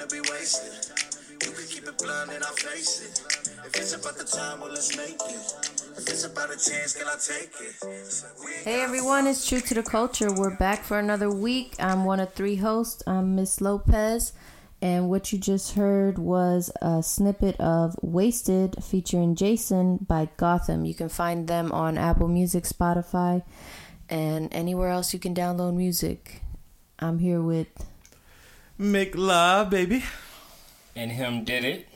To be wasted. You can keep it blunt and I'll face it. If it's about the time, well, let's make it. Hey everyone, it's True to the Culture. We're back for another week. I'm one of three hosts. I'm Miss Lopez. And what you just heard was a snippet of Wasted featuring Jaisun by Gothem. You can find them on Apple Music, Spotify, and anywhere else you can download music. I'm here with Make love, baby. And him did it.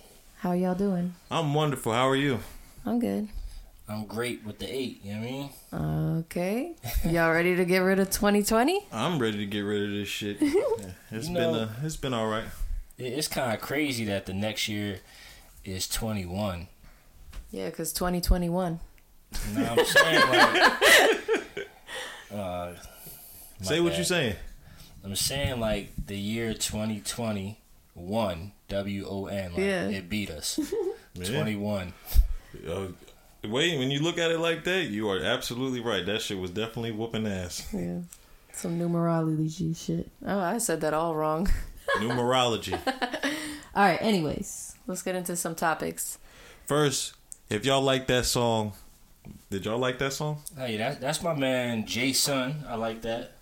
how y'all doing? I'm wonderful. How are you? I'm good. I'm great with the eight, you know what I mean? Okay. Y'all ready to get rid of 2020? I'm ready to get rid of this shit. Yeah, it's You been know- a, it's been all right. It's kind of crazy that the next year is 21. Yeah, because 2021. You know what I'm saying? Like, uh, Say what bad. you're saying. I'm saying like the year 2021, W O N, like Yeah. it beat us. 21. Uh, wait, when you look at it like that, you are absolutely right. That shit was definitely whooping ass. Yeah. Some numerology shit. Oh, I said that all wrong. Numerology. All right, anyways, let's get into some topics. First, if y'all like that song, did y'all like that song? Hey, that, that's my man Jaisun. I like that.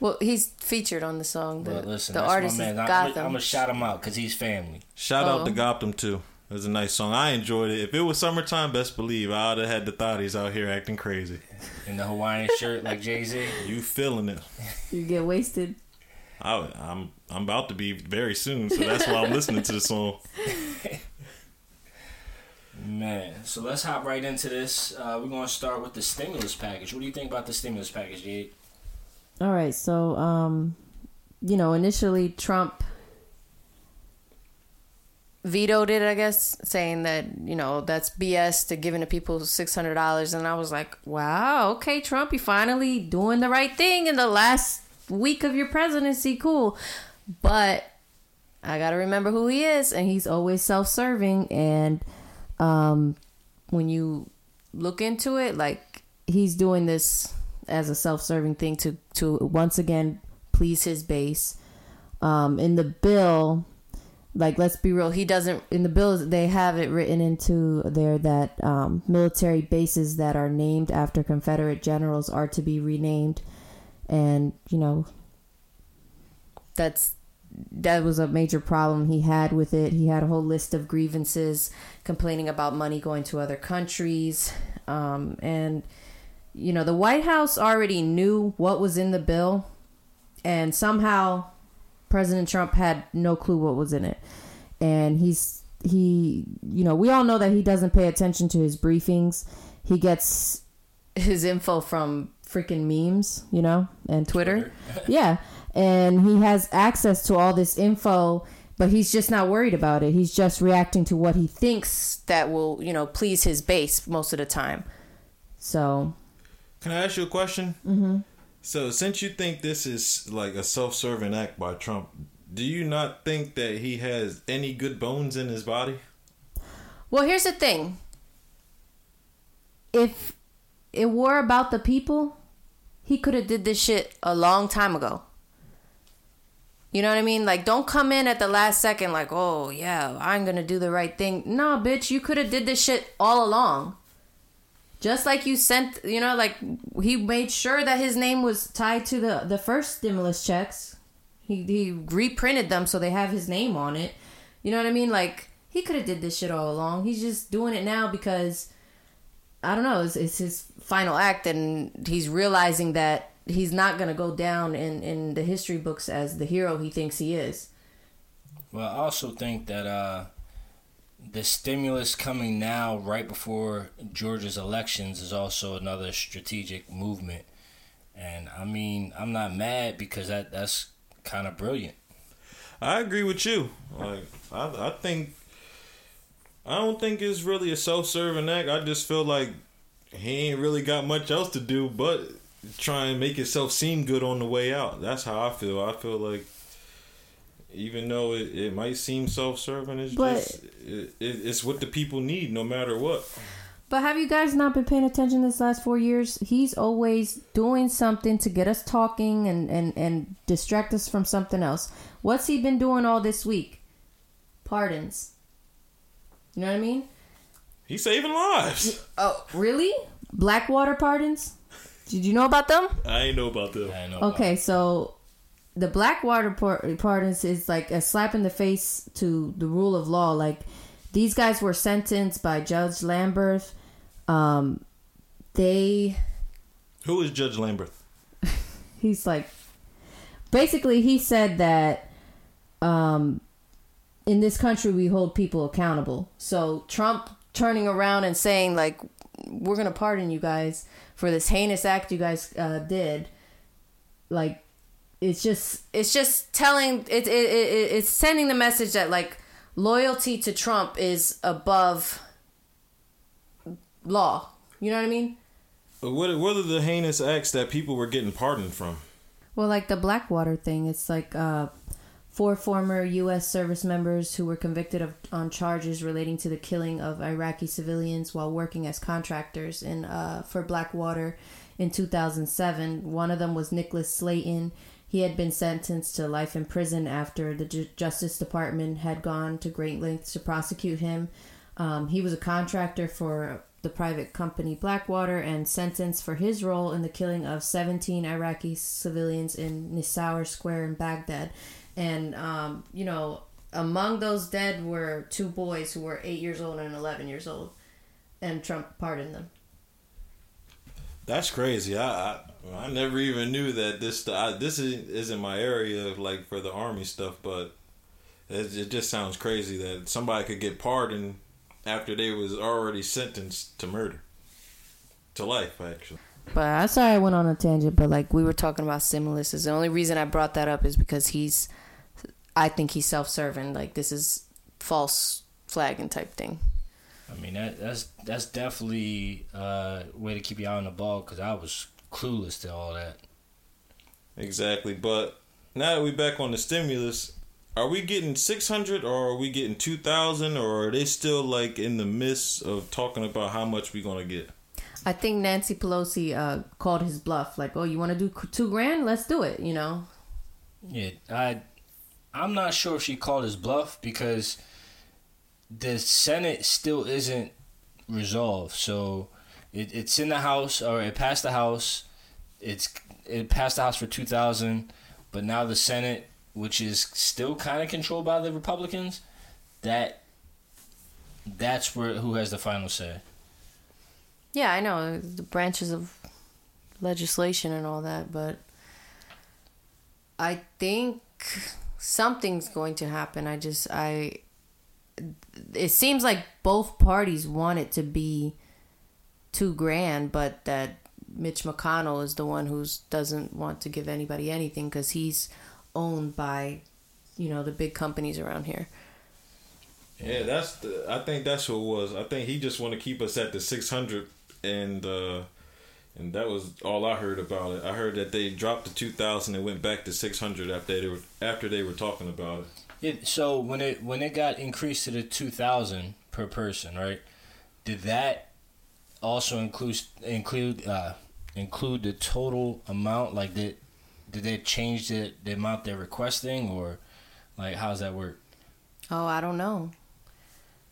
Well, he's featured on the song. The, But listen, the artist is. Gothem. I'm going to shout him out because he's family. Shout Oh. out to Gothem too. It was a nice song. I enjoyed it. If it was summertime, best believe I would have had the thotties out here acting crazy. In the Hawaiian shirt like Jay Z. You feeling it? you get wasted. I, I'm I'm about to be very soon, so that's why I'm listening to the song. Man, so let's hop right into this. Uh, we're gonna start with the stimulus package. What do you think about the stimulus package, Jade? All right, so um, you know, initially Trump vetoed it, I guess, saying that you know that's BS to giving the people six hundred dollars, and I was like, wow, okay, Trump, you finally doing the right thing in the last week of your presidency, cool, but I got to remember who he is, and he's always self-serving, and um, when you look into it, like he's doing this as a self-serving thing to to once again please his base. Um, in the bill, like let's be real, he doesn't. In the bill, they have it written into there that um, military bases that are named after Confederate generals are to be renamed, and you know that's that was a major problem he had with it. He had a whole list of grievances complaining about money going to other countries. Um, and, you know, the White House already knew what was in the bill, and somehow President Trump had no clue what was in it. And he's, he, you know, we all know that he doesn't pay attention to his briefings. He gets his info from freaking memes, you know, and Twitter. yeah. And he has access to all this info, but he's just not worried about it. He's just reacting to what he thinks that will, you know, please his base most of the time. So, Can I ask you a question? Mm-hmm. So, since you think this is like a self-serving act by Trump, do you not think that he has any good bones in his body? well, here's the thing. If it were about the people, he could have did this shit a long time ago. You know what I mean? Like, don't come in at the last second like, oh yeah, I'm gonna do the right thing. No, bitch, you could have did this shit all along. Just like you sent, you know, like he made sure that his name was tied to the the first stimulus checks. He he reprinted them so they have his name on it. You know what I mean? Like he could have did this shit all along. He's just doing it now because I don't know. It's, it's his final act, and he's realizing that he's not gonna go down in in the history books as the hero he thinks he is. Well, I also think that uh, the stimulus coming now, right before Georgia's elections, is also another strategic movement. And I mean, I'm not mad because that that's kind of brilliant. I agree with you. Like I, I think I don't think it's really a self-serving act. I just feel like he ain't really got much else to do but try and make himself seem good on the way out. That's how I feel. I feel like even though it, it might seem self-serving, it's But- just it, it, it's what the people need, no matter what. But have you guys not been paying attention this last four years? He's always doing something to get us talking and, and, and distract us from something else. What's he been doing all this week? Pardons. You know what I mean? He's saving lives. Oh, really? Blackwater pardons? Did you know about them? I ain't know about them I know. Okay, so the Blackwater par- pardons is like a slap in the face to the rule of law. Like these guys were sentenced by Judge Lamberth. Um, they Who is Judge Lamberth? he's like basically he said that um in this country we hold people accountable so trump turning around and saying like we're gonna pardon you guys for this heinous act you guys uh, did like it's just it's just telling it, it, it it's sending the message that like loyalty to trump is above law you know what i mean What what are the heinous acts that people were getting pardoned from? Well, like the Blackwater thing, it's like uh, four former U.S. service members who were convicted of on charges relating to the killing of Iraqi civilians while working as contractors in uh, for Blackwater in 2007. One of them was Nicholas Slatten. He had been sentenced to life in prison after the Ju- Justice Department had gone to great lengths to prosecute him. Um, he was a contractor for the private company Blackwater and sentenced for his role in the killing of 17 Iraqi civilians in Nisaur Square in Baghdad. And, um, you know, among those dead were two boys who were 8 years old and 11 years old. And Trump pardoned them. That's crazy. I I, I never even knew that this I, this is, isn't my area of like for the army stuff, but it, it just sounds crazy that somebody could get pardoned after they was already sentenced to murder, to life actually. But I'm sorry I went on a tangent, but like we were talking about stimulus. Is the only reason I brought that up is because he's, I think he's self-serving. Like this is false flagging type thing. I mean that that's that's definitely a way to keep you out on the ball because I was clueless to all that. Exactly. But now that we're back on the stimulus, are we getting six hundred or are we getting two thousand or are they still like in the midst of talking about how much we gonna get? I think Nancy Pelosi uh, called his bluff. Like, oh, you want to do two grand? Let's do it. You know. Yeah, I I'm not sure if she called his bluff because the Senate still isn't resolved. So it, it's in the House or it passed the House. It's it passed the House for 2000, but now the Senate, which is still kind of controlled by the Republicans, that that's where who has the final say. Yeah, I know the branches of legislation and all that, but I think something's going to happen. I just I it seems like both parties want it to be two grand, but that Mitch McConnell is the one who doesn't want to give anybody anything because he's owned by you know the big companies around here. Yeah, that's the. I think that's what it was. I think he just want to keep us at the six hundred, and uh, and that was all I heard about it. I heard that they dropped to two thousand and went back to six hundred after they were after they were talking about it. Yeah, so when it when it got increased to the two thousand per person, right? Did that also include include uh, include the total amount? Like did did they change the the amount they're requesting, or like how's that work? Oh, I don't know.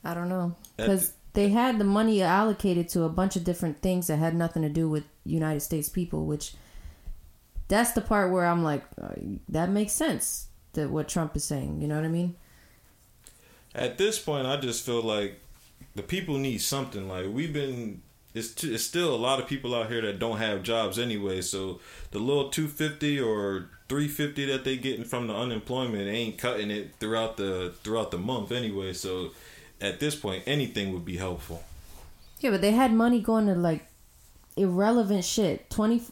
I don't know because they had the money allocated to a bunch of different things that had nothing to do with United States people. Which that's the part where I'm like, uh, that makes sense. That what Trump is saying. You know what I mean? At this point, I just feel like the people need something. Like we've been it's t- it's still a lot of people out here that don't have jobs anyway. So the little two fifty or three fifty that they getting from the unemployment ain't cutting it throughout the throughout the month anyway. So at this point, anything would be helpful. Yeah, but they had money going to like irrelevant shit. 20,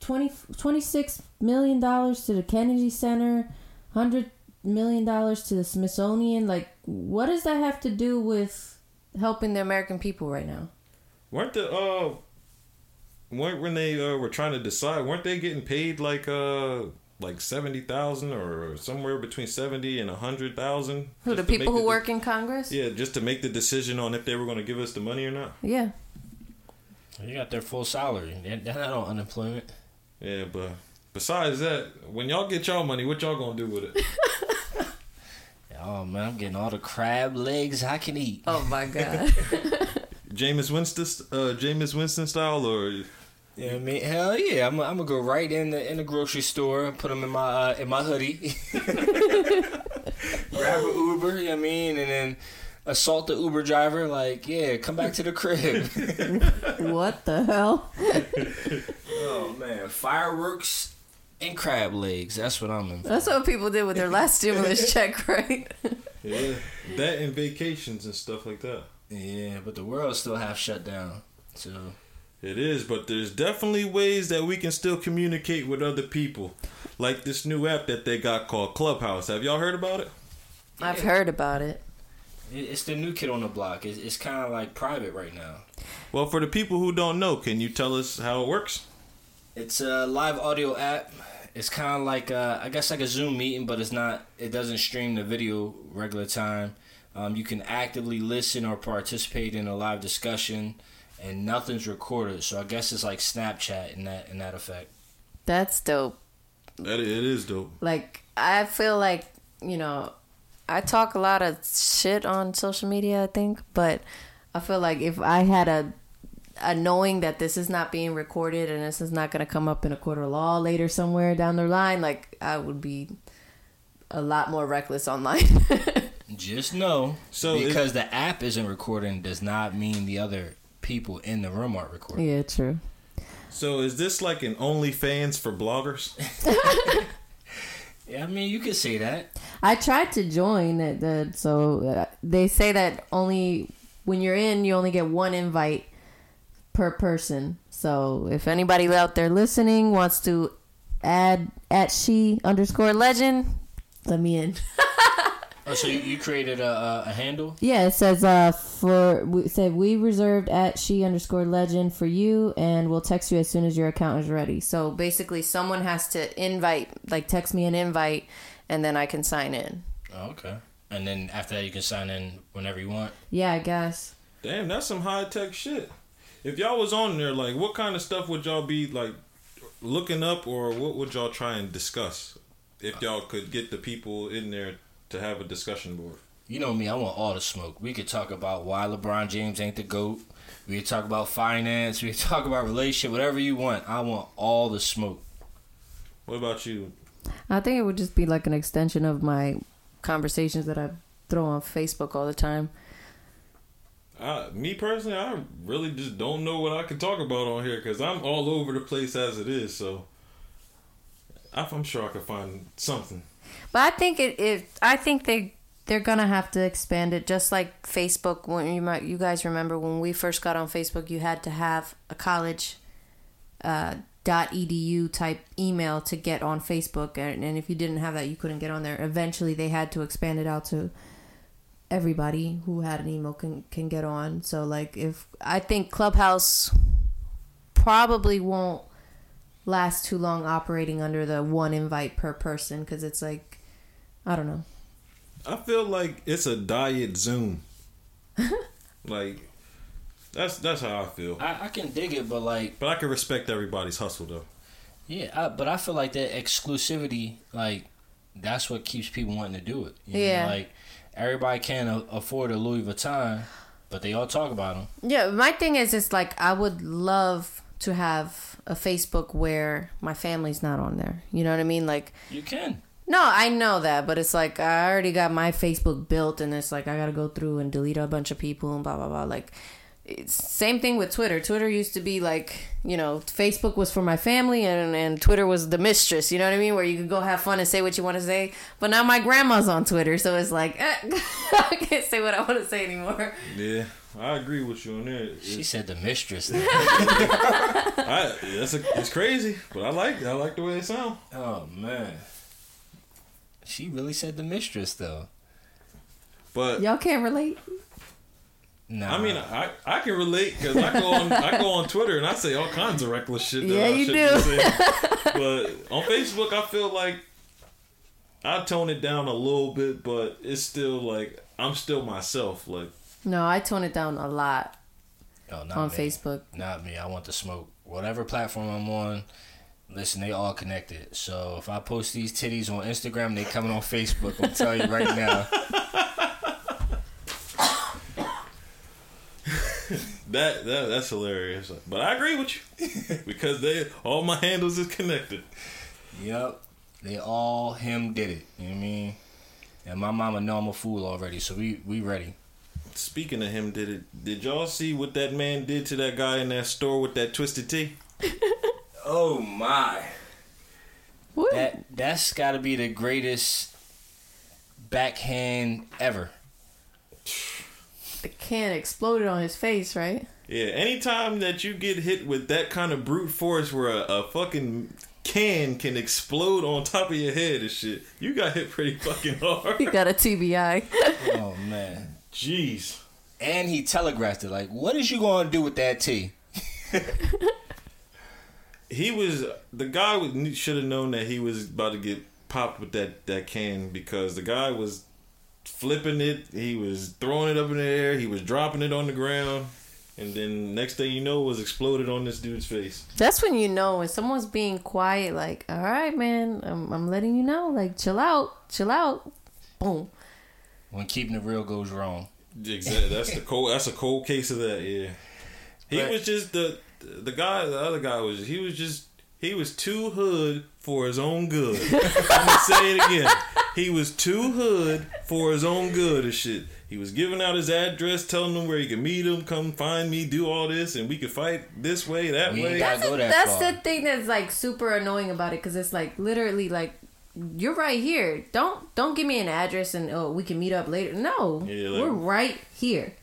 20 26 million dollars to the Kennedy Center, hundred million dollars to the Smithsonian. Like, what does that have to do with helping the American people right now? Weren't the uh weren't when they uh, were trying to decide weren't they getting paid like uh like seventy thousand or somewhere between seventy and a hundred thousand? Who the people who work in Congress? Yeah, just to make the decision on if they were going to give us the money or not. Yeah. You got their full salary. They're they're not on unemployment. Yeah, but besides that, when y'all get y'all money, what y'all gonna do with it? Oh man, I'm getting all the crab legs I can eat. Oh my god. Jameis Winston, uh, Jameis Winston style, or Yeah, I mean, hell yeah! I'm, I'm gonna go right in the in the grocery store, put them in my uh, in my hoodie, grab an Uber. You know what I mean, and then assault the Uber driver. Like, yeah, come back to the crib. what the hell? oh man, fireworks and crab legs. That's what I'm in. For. That's what people did with their last stimulus check, right? yeah, that and vacations and stuff like that. Yeah, but the world still half shut down. So It is, but there's definitely ways that we can still communicate with other people, like this new app that they got called Clubhouse. Have y'all heard about it? I've heard about it. it- it's the new kid on the block. It's, it's kind of like private right now. Well, for the people who don't know, can you tell us how it works? It's a live audio app. It's kind of like uh, I guess like a Zoom meeting, but it's not. It doesn't stream the video regular time. Um, you can actively listen or participate in a live discussion, and nothing's recorded. So I guess it's like Snapchat in that in that effect. That's dope. That it is dope. Like I feel like, you know, I talk a lot of shit on social media, I think, but I feel like if I had a a knowing that this is not being recorded and this is not going to come up in a court of law later somewhere down the line, like I would be a lot more reckless online. Just know, So because the app isn't recording does not mean the other people in the room aren't recording. yeah, true. So is this like an OnlyFans for bloggers? Yeah, I mean you could say that. I tried to join it, the so uh, they say that only when you're in, you only get one invite per person. So if anybody out there listening wants to add at she underscore legend, let me in. Oh, so you, you created a, a, a handle? Yeah, it says uh for we said we reserved at she underscore legend for you, and we'll text you as soon as your account is ready. So basically, someone has to invite, like text me an invite, and then I can sign in. Oh, okay. And then after that, you can sign in whenever you want. Yeah, I guess. Damn, that's some high tech shit. If y'all was on there, like, what kind of stuff would y'all be like looking up, or what would y'all try and discuss if y'all could get the people in there to have a discussion board? You know me, I want all the smoke. We could talk about why LeBron James ain't the GOAT. We could talk about finance. We could talk about relationship, whatever you want. I want all the smoke. What about you? I think it would just be like an extension of my conversations that I throw on Facebook all the time. I, me personally, I really just don't know what I can talk about on here because I'm all over the place as it is. So I- I'm sure I could find something. But I think it, it I think they they're gonna have to expand it just like Facebook when you might you guys remember when we first got on Facebook you had to have a college uh edu type email to get on Facebook and, and if you didn't have that you couldn't get on there. Eventually they had to expand it out to everybody who had an email can can get on. So like if I think Clubhouse probably won't last too long operating under the one invite per person because it's like I don't know. I feel like it's a diet Zoom. like that's that's how I feel. I, I can dig it, but like, But I can respect everybody's hustle though. yeah, I, but I feel like that exclusivity, like, that's what keeps people wanting to do it. You Yeah. Know? Like, everybody can a- afford a Louis Vuitton, but they all talk about them. Yeah, my thing is it's like I would love to have a Facebook where my family's not on there. You know what I mean? Like You can. No, I know that, but it's like I already got my Facebook built and it's like I got to go through and delete a bunch of people and blah blah blah like it's same thing with Twitter. Twitter used to be like, you know, Facebook was for my family and, and Twitter was the mistress, you know what I mean? Where you could go have fun and say what you want to say. But now my grandma's on Twitter, so it's like, eh, I can't say what I want to say anymore. Yeah, I agree with you on that. She It's, said the mistress. I, that's a, it's crazy, but I like I like the way it sounds. oh man. She really said the mistress though. But Y'all can't relate? Nah. I mean, I, I can relate because I go on I go on Twitter and I say all kinds of reckless shit. That Yeah, I you do. but on Facebook, I feel like I tone it down a little bit, but it's still like I'm still myself. Like No, I tone it down a lot Oh, not on me. Facebook. Not me. I want the smoke. Whatever platform I'm on, listen, they all connected. So if I post these titties on Instagram, they coming on Facebook. I'm telling you right now. that, that that's hilarious. But I agree with you because they all my handles is connected. Yep. They all him did it. You know what I mean? And my mama know I'm a fool already, so we we ready. Speaking of him, did it? Did y'all see what that man did to that guy in that store with that twisted tea? Oh my. What? That that's got to be the greatest backhand ever. the can exploded on his face, right? Yeah, anytime that you get hit with that kind of brute force where a, a fucking can can explode on top of your head and shit, you got hit pretty fucking hard. He got a TBI. Oh man. Jeez. And he telegraphed it like, "What is you going to do with that tea?" He was the guy should have known that he was about to get popped with that that can because the guy was flipping it, he was throwing it up in the air, he was dropping it on the ground, and then next thing you know it was exploded on this dude's face. That's when you know when someone's being quiet, like, all right, man, I'm, I'm letting you know, like, chill out, chill out. Boom. When keeping it real goes wrong. Exactly. That's the cold. That's a cold case of that. Yeah. He But- was just the the guy. The other guy was. He was just. He was too hood for his own good. I'm gonna say it again. He was too hood for his own good and shit. He was giving out his address, telling them where he could meet him, come find me, do all this, and we could fight this way, that We way. That's, go the, that that's the thing that's like super annoying about it because it's like literally like you're right here. Don't don't give me an address and oh we can meet up later. No, Yeah, like- we're right here.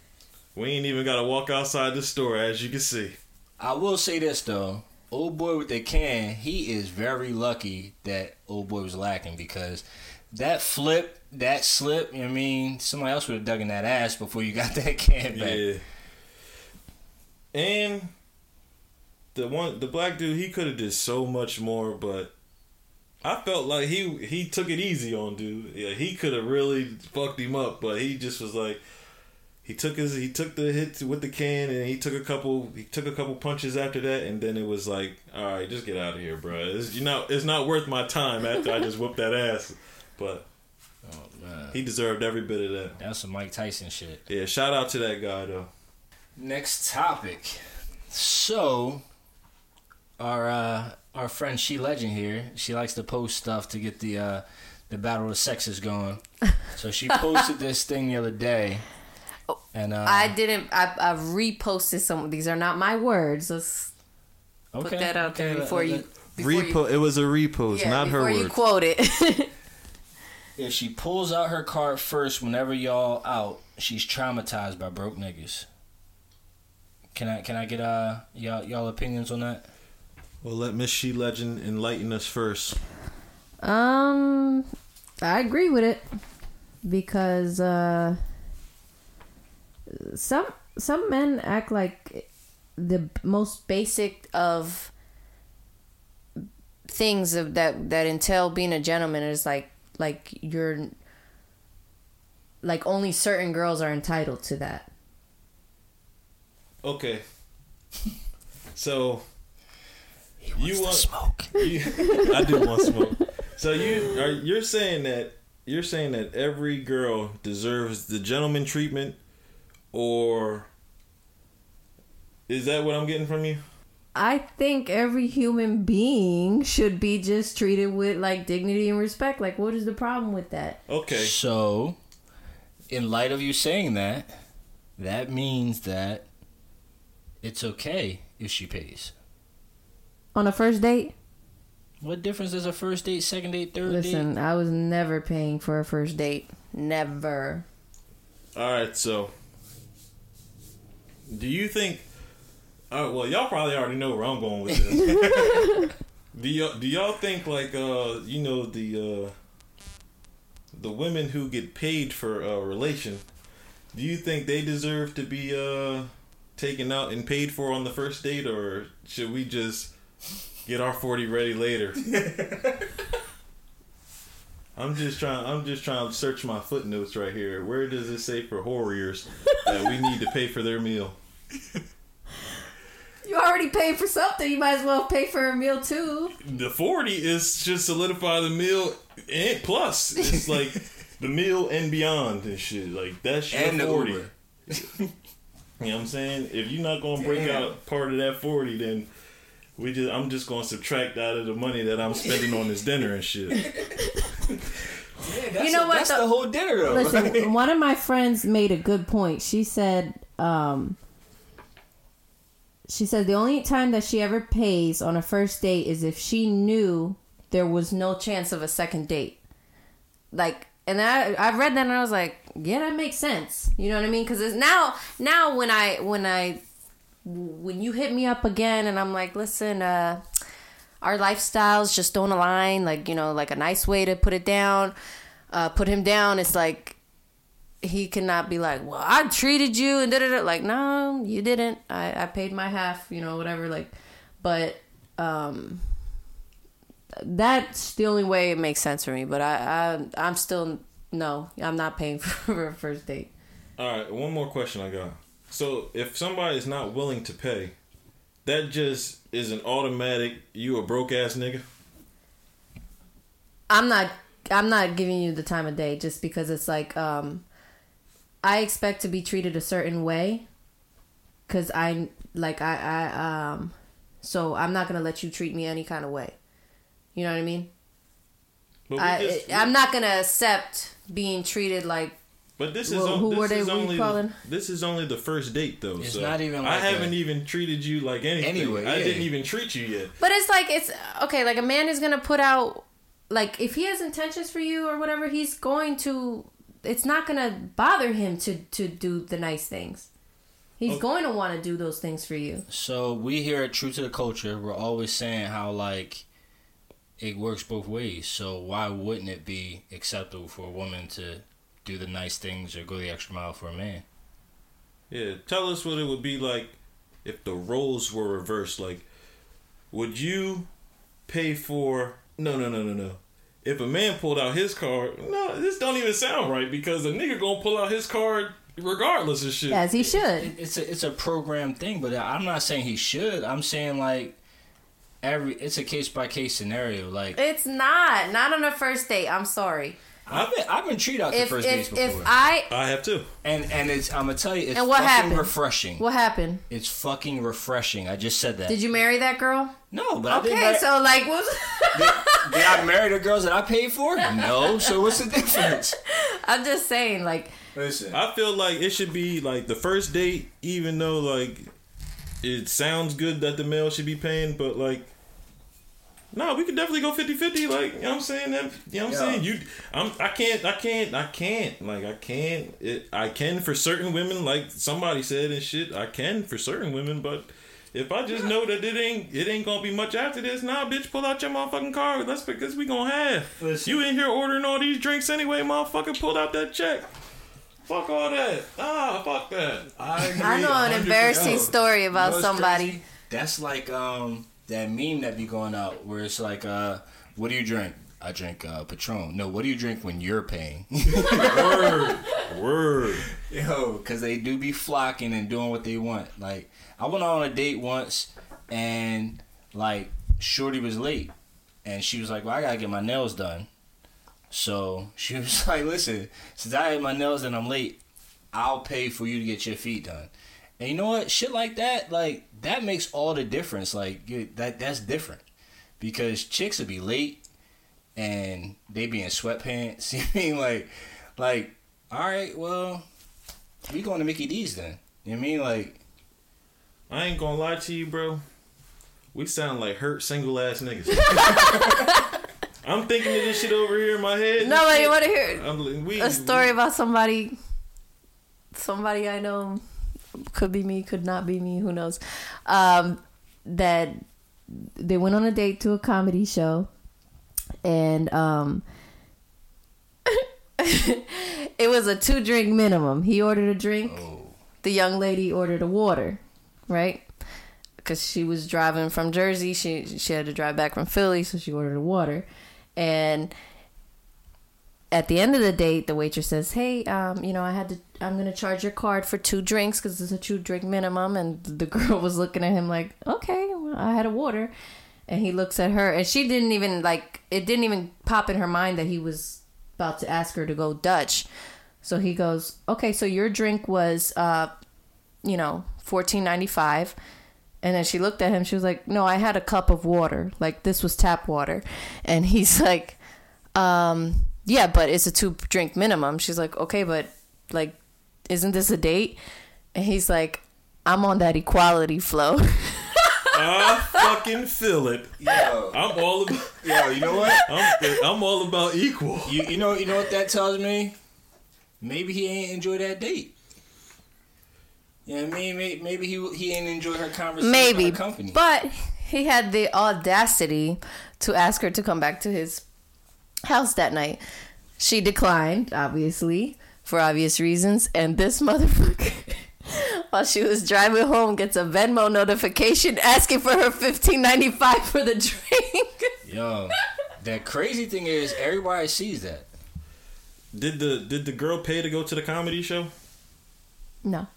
We ain't even got to walk outside the store, as you can see. I will say this though, old boy with the can, he is very lucky that old boy was lacking because that flip, that slip, I mean, somebody else would have dug in that ass before you got that can back. Yeah. And the one the black dude, he could have did so much more, but I felt like he he took it easy on dude. Yeah, he could have really fucked him up, but he just was like he took his he took the hit with the can and he took a couple he took a couple punches after that and then it was like all right just get out of here bro it's, you know it's not worth my time after I just whooped that ass but Oh man. he deserved every bit of that That's some Mike Tyson shit. yeah shout out to that guy though Next topic. So our uh our friend She Legend here, she likes to post stuff to get the uh the battle of the sexes going. So she posted this thing the other day. And uh I didn't. I I reposted some. These are not my words. Let's put that out there okay, before you. let- Before you, it was a repost yeah, before you quote it. If she pulls out her card first whenever y'all out, she's traumatized by broke niggas. Can I can I get uh y'all y'all opinions on that? Well, let Miss She Legend enlighten us first. Um, I agree with it because uh, some some men act like the most basic of things of that that entail being a gentleman is like like you're like only certain girls are entitled to that. Okay. So you want smoke. You, I do want smoke. So you are you're saying that you're saying that every girl deserves the gentleman treatment, or is that what I'm getting from you? I think every human being should be just treated with like dignity and respect. Like, what is the problem with that? Okay. So, in light of you saying that, that means that it's okay if she pays. On a first date? What difference is a first date, second date, third Listen, date? I was never paying for a first date. Never. All right, so do you think? Uh, well, y'all probably already know where I'm going with this. do y'all do y'all think like uh you know the uh the women who get paid for a relation? Do you think they deserve to be uh taken out and paid for on the first date, or should we just get our forty ready later? I'm just trying. I'm just trying to search my footnotes right here. Where does it say for warriors that we need to pay for their meal? You already paid for something. You might as well pay for a meal too. The forty is just solidify the meal and plus it's like the meal and beyond and shit. Like that's your And the forty. Uber. You know what I'm saying? If you're not gonna break Damn. out part of that forty, then we just I'm just gonna subtract out of the money that I'm spending on this dinner and shit. That's You know the- what, That's though? the whole dinner though. Listen, one of my friends made a good point. She said, um, she said the only time that she ever pays on a first date is if she knew there was no chance of a second date. Like, and I I read that and I was like, yeah, that makes sense. You know what I mean? Because now now when I when I when you hit me up again and I'm like, listen, uh, our lifestyles just don't align. Like, you know, like a nice way to put it down, uh, put him down. It's like he cannot be like, well, I treated you and da da da. Like, no, you didn't. I, I paid my half, you know, whatever. Like, but um, that's the only way it makes sense for me. But I, I I'm still no, I'm not paying for a first date. All right, one more question I got. So, if somebody is not willing to pay, that just is an automatic you a broke ass nigga. I'm not I'm not giving you the time of day just because it's like um I expect to be treated a certain way cuz I like I I um so I'm not going to let you treat me any kind of way. You know what I mean? I just- I'm not going to accept being treated like But this is Well, who this were they- is what you only calling? this is only the first date though. It's so not even I like haven't a- even treated you like anything. Anyway, I yeah. didn't even treat you yet. But it's like it's okay. Like a man is gonna put out like if he has intentions for you or whatever, he's going to. It's not gonna bother him to to do the nice things. He's going to want to do those things for you. So we here at True to the Culture, we're always saying how like it works both ways. So why wouldn't it be acceptable for a woman to do the nice things or go the extra mile for a man? Yeah, tell us what it would be like if the roles were reversed. Like, would you pay for? No, no, no, no, no. If a man pulled out his card, no, this don't even sound right because a nigga gonna pull out his card regardless of shit. As he should. It's a it's a program thing, but I'm not saying he should. I'm saying like every it's a case by case scenario. Like It's not. Not on a first date. I'm sorry. I've been I've been treated out to If first dates if before, if I I have too. and and it's I'm gonna tell you it's And what fucking happened? refreshing. what happened? It's fucking refreshing. I just said that. Did you marry that girl? No, but I didn't. Okay, marry- so like what? Did, did I marry the girls that I paid for? No. So what's the difference? I'm just saying like Listen, I feel like it should be like the first date, even though like it sounds good that the male should be paying, but like no, we could definitely go 50-50, like you know what I'm saying that you know what I'm Yeah. saying? You I'm I can't I can't I can't like I can't it, I can for certain women, like somebody said and shit, I can for certain women, but if I just know that it ain't it ain't gonna be much after this, nah, bitch, pull out your motherfucking card. That's because we gonna have. Listen. You in here ordering all these drinks anyway, motherfucker. Pull out that check. Fuck all that. Ah, fuck that. I, agree I know an 100%. embarrassing story about You know somebody. crazy? That's like um that meme that be going out where it's like uh what do you drink? I drink uh, Patron. No, what do you drink when you're paying? Word. Word. Yo, because they do be flocking and doing what they want. Like, I went on a date once, and like, Shorty was late, and she was like, "Well, I gotta get my nails done." So she was like, "Listen, since I had my nails and I'm late. I'll pay for you to get your feet done." And you know what? Shit like that, like that makes all the difference. Like that, that's different because chicks would be late and they be in sweatpants. You mean like, like, all right, well, we going to Mickey D's then. You mean like, I ain't gonna lie to you, bro. We sound like hurt single ass niggas. I'm thinking of this shit over here in my head. No, but you want to hear I'm, we, a story about somebody, somebody I know, could be me, could not be me, who knows? Um, that they went on a date to a comedy show, and um, it was a two drink minimum. He ordered a drink. The young lady ordered a water, right? Because she was driving from Jersey, she she had to drive back from Philly, so she ordered water, and at the end of the date, the waitress says, "Hey, um, you know, I had to. I'm gonna charge your card for two drinks because it's a two drink minimum." And the girl was looking at him like, "Okay, well, I had a water," and he looks at her, and she didn't even like. It didn't even pop in her mind that he was about to ask her to go Dutch. So he goes, "Okay, so your drink was, uh, you know, fourteen ninety five. And then she looked at him. She was like, "No, I had a cup of water. Like this was tap water." And he's like, um, "Yeah, but it's a two drink minimum." She's like, "Okay, but like, isn't this a date?" And he's like, "I'm on that equality flow." I fucking feel it. Yo, I'm all about. yo, you know what? I'm, I'm all about equal. You you know you know what that tells me? Maybe he ain't enjoy that date. You know what I mean? Maybe, maybe he he ain't enjoy her conversation. Maybe, her company. but he had the audacity to ask her to come back to his house that night. She declined, obviously, for obvious reasons, and this motherfucker. While she was driving home, gets a Venmo notification asking for her fifteen ninety five for the drink. Yo, that crazy thing is everybody sees that. Did the did the girl pay to go to the comedy show? no,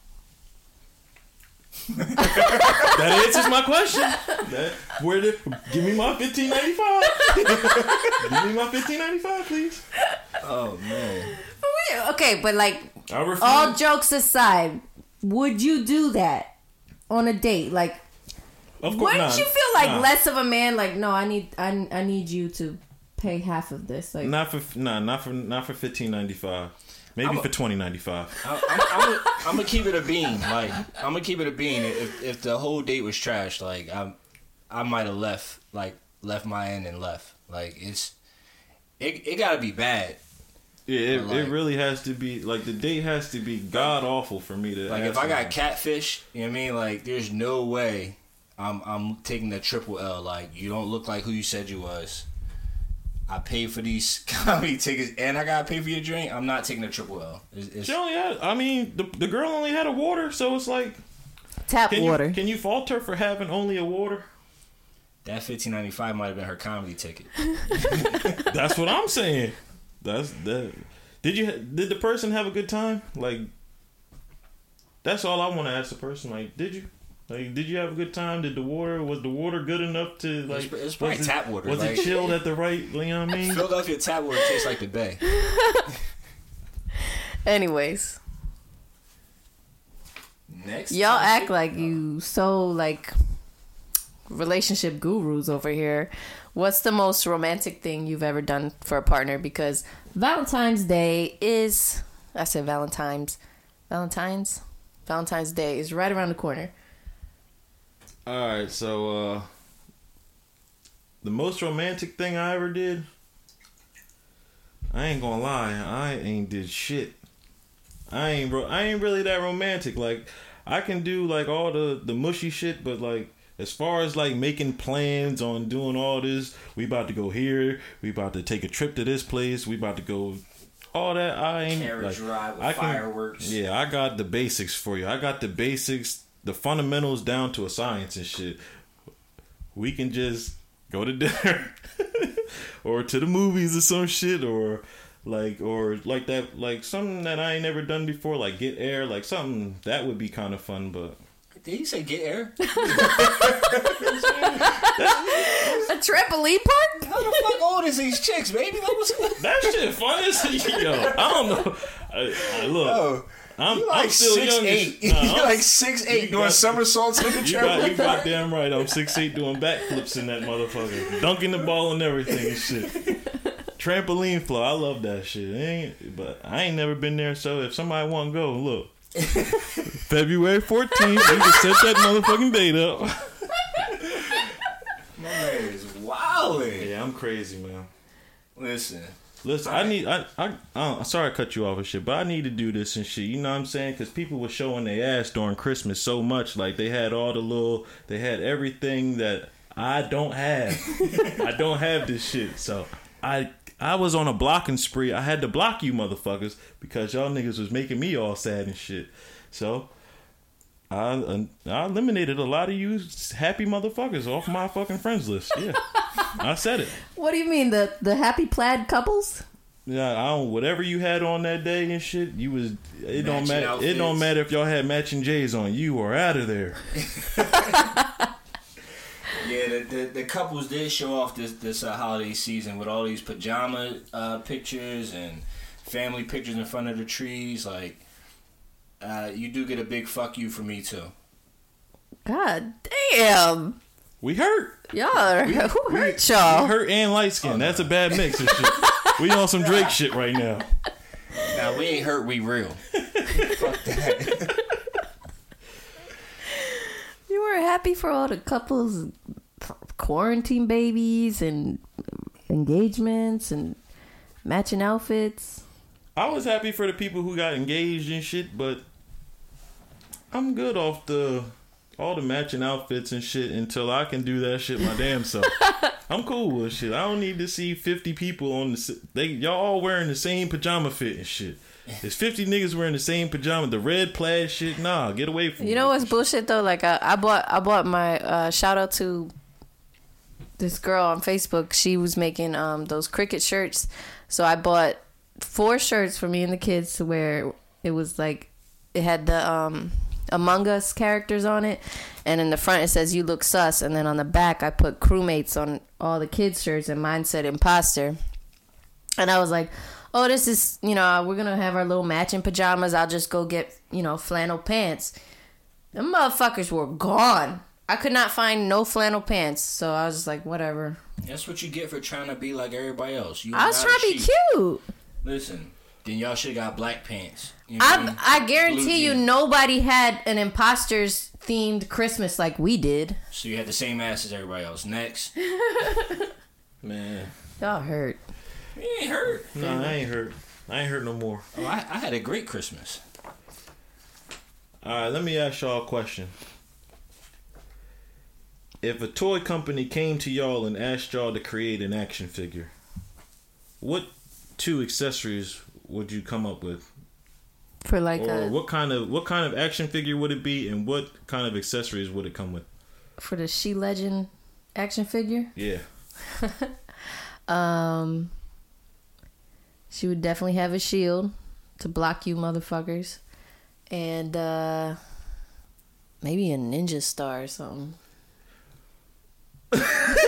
That answers my question. That, where the give me my fifteen ninety five? give me my fifteen ninety five, please. Oh man. okay, but like all jokes aside, would you do that on a date? Like, of course, wouldn't nah, you feel like nah. less of a man? Like, no, I need, I, I need you to pay half of this. Like, Not for nah, not for not for fifteen ninety five. Maybe I'm for twenty ninety five. I'm, gonna keep it a bean. Like I'm gonna keep it a bean. If if the whole date was trash, like I I might have left. Like left my end and left. Like it's it it gotta be bad. Yeah, it, Like- it really has to be like the date has to be god awful for me to Like if I got catfish, you know what I mean? Like there's no way I'm I'm taking the triple L. Like you don't look like who you said you was. I paid for these comedy tickets and I gotta pay for your drink. I'm not taking a triple L. It's, it's, She only had. I mean, the the girl only had a water, so it's like tap can water. You, can you fault her for having only a water? that fifteen ninety five might have been her comedy ticket. That's what I'm saying. That's that. Did you did the person have a good time? Like, that's all I want to ask the person. Like, did you? Like, did you have a good time? Did the water was the water good enough to like? It's- it's probably was it- tap water, Was like- it chilled at the right? You know what I mean? Philadelphia tap water tastes like the Bay. Anyways, Next, y'all topic. act like you so like relationship gurus over here. What's the most romantic thing you've ever done for a partner? Because Valentine's Day is, I said Valentine's, Valentine's, Valentine's Day is right around the corner. All right, so uh the most romantic thing I ever did, I ain't gonna lie, I ain't did shit. I ain't bro, I ain't really that romantic. Like I can do like all the the mushy shit, but like as far as like making plans on doing all this, we about to go here, we about to take a trip to this place, we about to go all that I ain't Carriage like, ride with I can- fireworks. Yeah, I got the basics for you. I got the basics, the fundamentals down to a science and shit. We can just go to dinner or to the movies or some shit or like or like that like something that I ain't never done before like get air like something that would be kind of fun but Did you say get air? A trampoline park? How the fuck old is these chicks, baby? That was that shit fun as yo I don't know I, I, look Oh, I'm, you I'm like still six young eight. nah, you I'm- like six eight you doing got- somersaults in the You got you trampoline. goddamn right. I'm six eight doing backflips in that motherfucker, dunking the ball and everything and shit. Trampoline flow, I love that shit. Ain't, but I ain't never been there. So if somebody want to go, look, February 14th. You can set that motherfucking date up. My man is wildin'. Yeah, I'm crazy, man. Listen, Listen, I need. I. I. I sorry, I cut you off and shit, but I need to do this and shit. You know what I'm saying? Because people were showing their ass during Christmas so much. Like they had all the little. They had everything that I don't have. I don't have this shit. So I. I was on a blocking spree. I had to block you motherfuckers because y'all niggas was making me all sad and shit. So I uh, I eliminated a lot of you happy motherfuckers off my fucking friends list. Yeah, I said it. What do you mean the the happy plaid couples? Yeah, I don't. Whatever you had on that day and shit, you was. It don't Matching matter. It don't matter if y'all had matching J's on. You were out of there. yeah, the, the the couples did show off this this uh, holiday season with all these pajama uh, pictures and family pictures in front of the trees. Like, uh, you do get a big fuck you from me too. God damn. We hurt. Y'all are, who hurt y'all? hurt and light skin. That's a oh, bad mix of shit. we on some Drake shit right now. Now we ain't hurt, we real. fuck that. You were happy for all the couples quarantine babies and engagements and matching outfits. I was happy for the people who got engaged and shit, but I'm good off the all the matching outfits and shit until I can do that shit my damn self. I'm cool with shit. I don't need to see 50 people on the they y'all all wearing the same pajama fit and shit. It's 50 niggas wearing the same pajama, the red plaid shit. Nah, get away from You know what's bullshit though? Like I, I bought I bought my uh, shout out to this girl on Facebook. She was making um those Cricut shirts. So I bought four shirts for me and the kids to wear. It was like it had the um Among Us characters on it, and in the front it says "You look sus," and then on the back I put crewmates on all the kids' shirts, and mine said imposter. And I was like, oh, this is, you know, we're going to have our little matching pajamas. I'll just go get, you know, flannel pants. The motherfuckers were gone. I could not find no flannel pants. So I was just like, whatever. That's what you get for trying to be like everybody else. You I was trying to be cute. Listen, then y'all should have got black pants. You know I? I, I guarantee you, nobody had an imposters themed Christmas like we did. So you had the same ass as everybody else. Next, Man. Y'all hurt. you ain't hurt. Nah, I ain't hurt. I ain't hurt no more. Oh, I, I had a great Christmas. All right, let me ask y'all a question. If a toy company came to y'all and asked y'all to create an action figure, what two accessories would you come up with? For like or a, what kind of what kind of action figure would it be and what kind of accessories would it come with? for the She Legend action figure. Yeah. Um, she would definitely have a shield to block you motherfuckers, and uh, maybe a ninja star or something.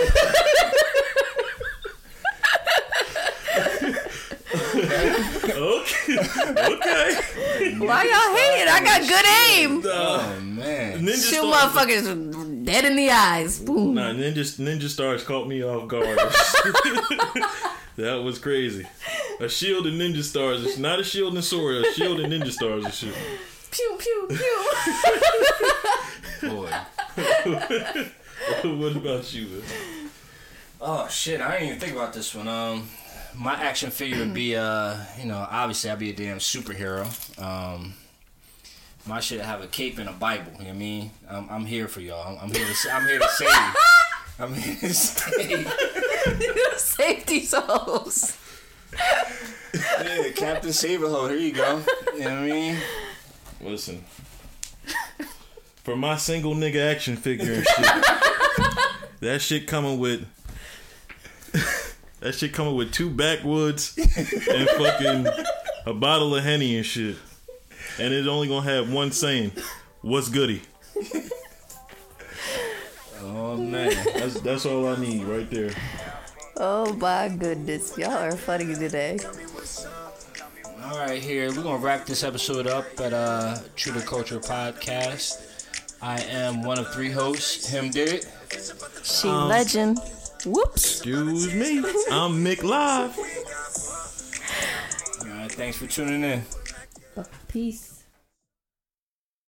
Okay. okay. Why y'all hating? I got good aim. Oh man. Ninja Shoot Stars. motherfuckers dead in the eyes. Boom. Nah, Ninja Ninja Stars caught me off guard. that was crazy. A shield and Ninja Stars. It's not a shield and sword. A shield and Ninja Stars and shit. Pew pew pew. Boy. what about you? Oh shit, I didn't even think about this one. Um, my action figure would be uh, you know, obviously I'd be a damn superhero. Um, my shit have a cape and a Bible. You know what I mean? I'm, I'm here for y'all. I'm, I'm here to I'm here to save. I'm here to save. Safety souls. Yeah, Captain Save-a-Hoe. Here you go. You know what I mean? Listen. For my single nigga action figure and shit. that shit coming with that shit coming with two backwoods and fucking a bottle of henny and shit. And it's only gonna have one saying, What's goody? Oh man. That's that's all I need right there. Oh my goodness, y'all are funny today. All right, here we're gonna wrap this episode up at uh True to Culture podcast. I am one of three hosts. Him did it. She Legend. Whoops. Excuse me. I'm Mick Live. All right, thanks for tuning in. Peace.